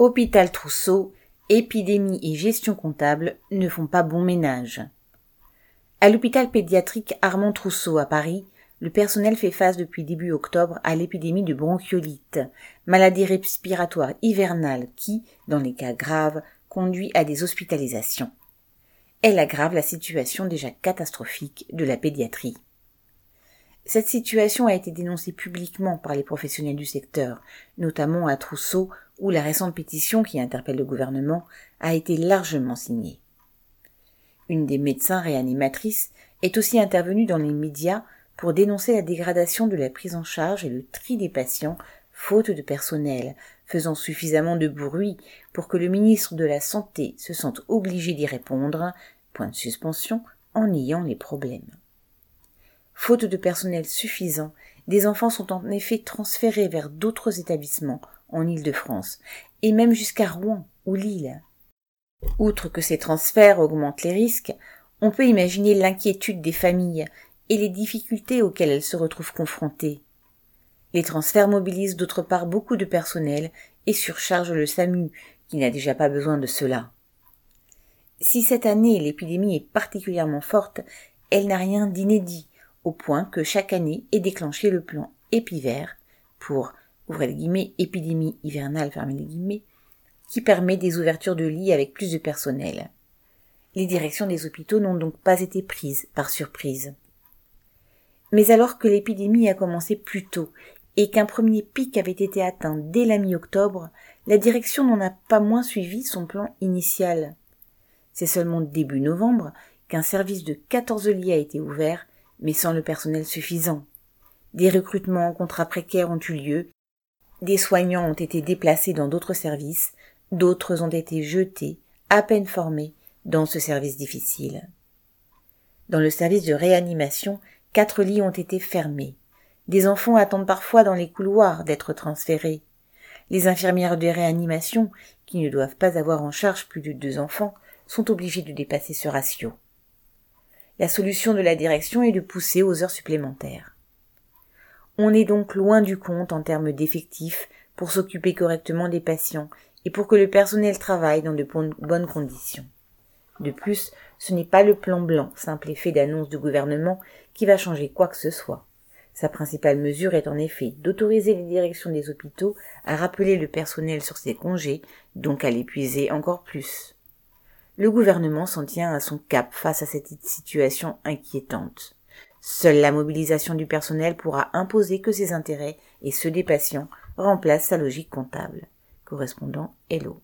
Hôpital Trousseau, épidémie et gestion comptable ne font pas bon ménage. À l'hôpital pédiatrique Armand Trousseau à Paris, le personnel fait face depuis début octobre à l'épidémie de bronchiolite, maladie respiratoire hivernale qui, dans les cas graves, conduit à des hospitalisations. Elle aggrave la situation déjà catastrophique de la pédiatrie. Cette situation a été dénoncée publiquement par les professionnels du secteur, notamment à Trousseau, où la récente pétition qui interpelle le gouvernement a été largement signée. Une des médecins réanimatrices est aussi intervenue dans les médias pour dénoncer la dégradation de la prise en charge et le tri des patients faute de personnel, faisant suffisamment de bruit pour que le ministre de la Santé se sente obligé d'y répondre, point de suspension, en niant les problèmes. Faute de personnel suffisant, des enfants sont en effet transférés vers d'autres établissements en Île-de-France, et même jusqu'à Rouen ou Lille. Outre que ces transferts augmentent les risques, on peut imaginer l'inquiétude des familles et les difficultés auxquelles elles se retrouvent confrontées. Les transferts mobilisent d'autre part beaucoup de personnel et surchargent le SAMU, qui n'a déjà pas besoin de cela. Si cette année l'épidémie est particulièrement forte, elle n'a rien d'inédit, au point que chaque année est déclenché le plan épivert pour, ouvrez guillemets, épidémie hivernale, fermez les guillemets, qui permet des ouvertures de lits avec plus de personnel. Les directions des hôpitaux n'ont donc pas été prises par surprise. Mais alors que l'épidémie a commencé plus tôt et qu'un premier pic avait été atteint dès la mi-octobre, la direction n'en a pas moins suivi son plan initial. C'est seulement début novembre qu'un service de 14 lits a été ouvert mais sans le personnel suffisant. Des recrutements en contrat précaires ont eu lieu, des soignants ont été déplacés dans d'autres services, d'autres ont été jetés, à peine formés, dans ce service difficile. Dans le service de réanimation, quatre lits ont été fermés. Des enfants attendent parfois dans les couloirs d'être transférés. Les infirmières de réanimation, qui ne doivent pas avoir en charge plus de deux enfants, sont obligées de dépasser ce ratio. La solution de la direction est de pousser aux heures supplémentaires. On est donc loin du compte en termes d'effectifs pour s'occuper correctement des patients et pour que le personnel travaille dans de bonnes conditions. De plus, ce n'est pas le plan blanc, simple effet d'annonce du gouvernement, qui va changer quoi que ce soit. Sa principale mesure est en effet d'autoriser les directions des hôpitaux à rappeler le personnel sur ses congés, donc à l'épuiser encore plus le gouvernement s'en tient à son cap face à cette situation inquiétante. Seule la mobilisation du personnel pourra imposer que ses intérêts et ceux des patients remplacent sa logique comptable. Correspondant Hello.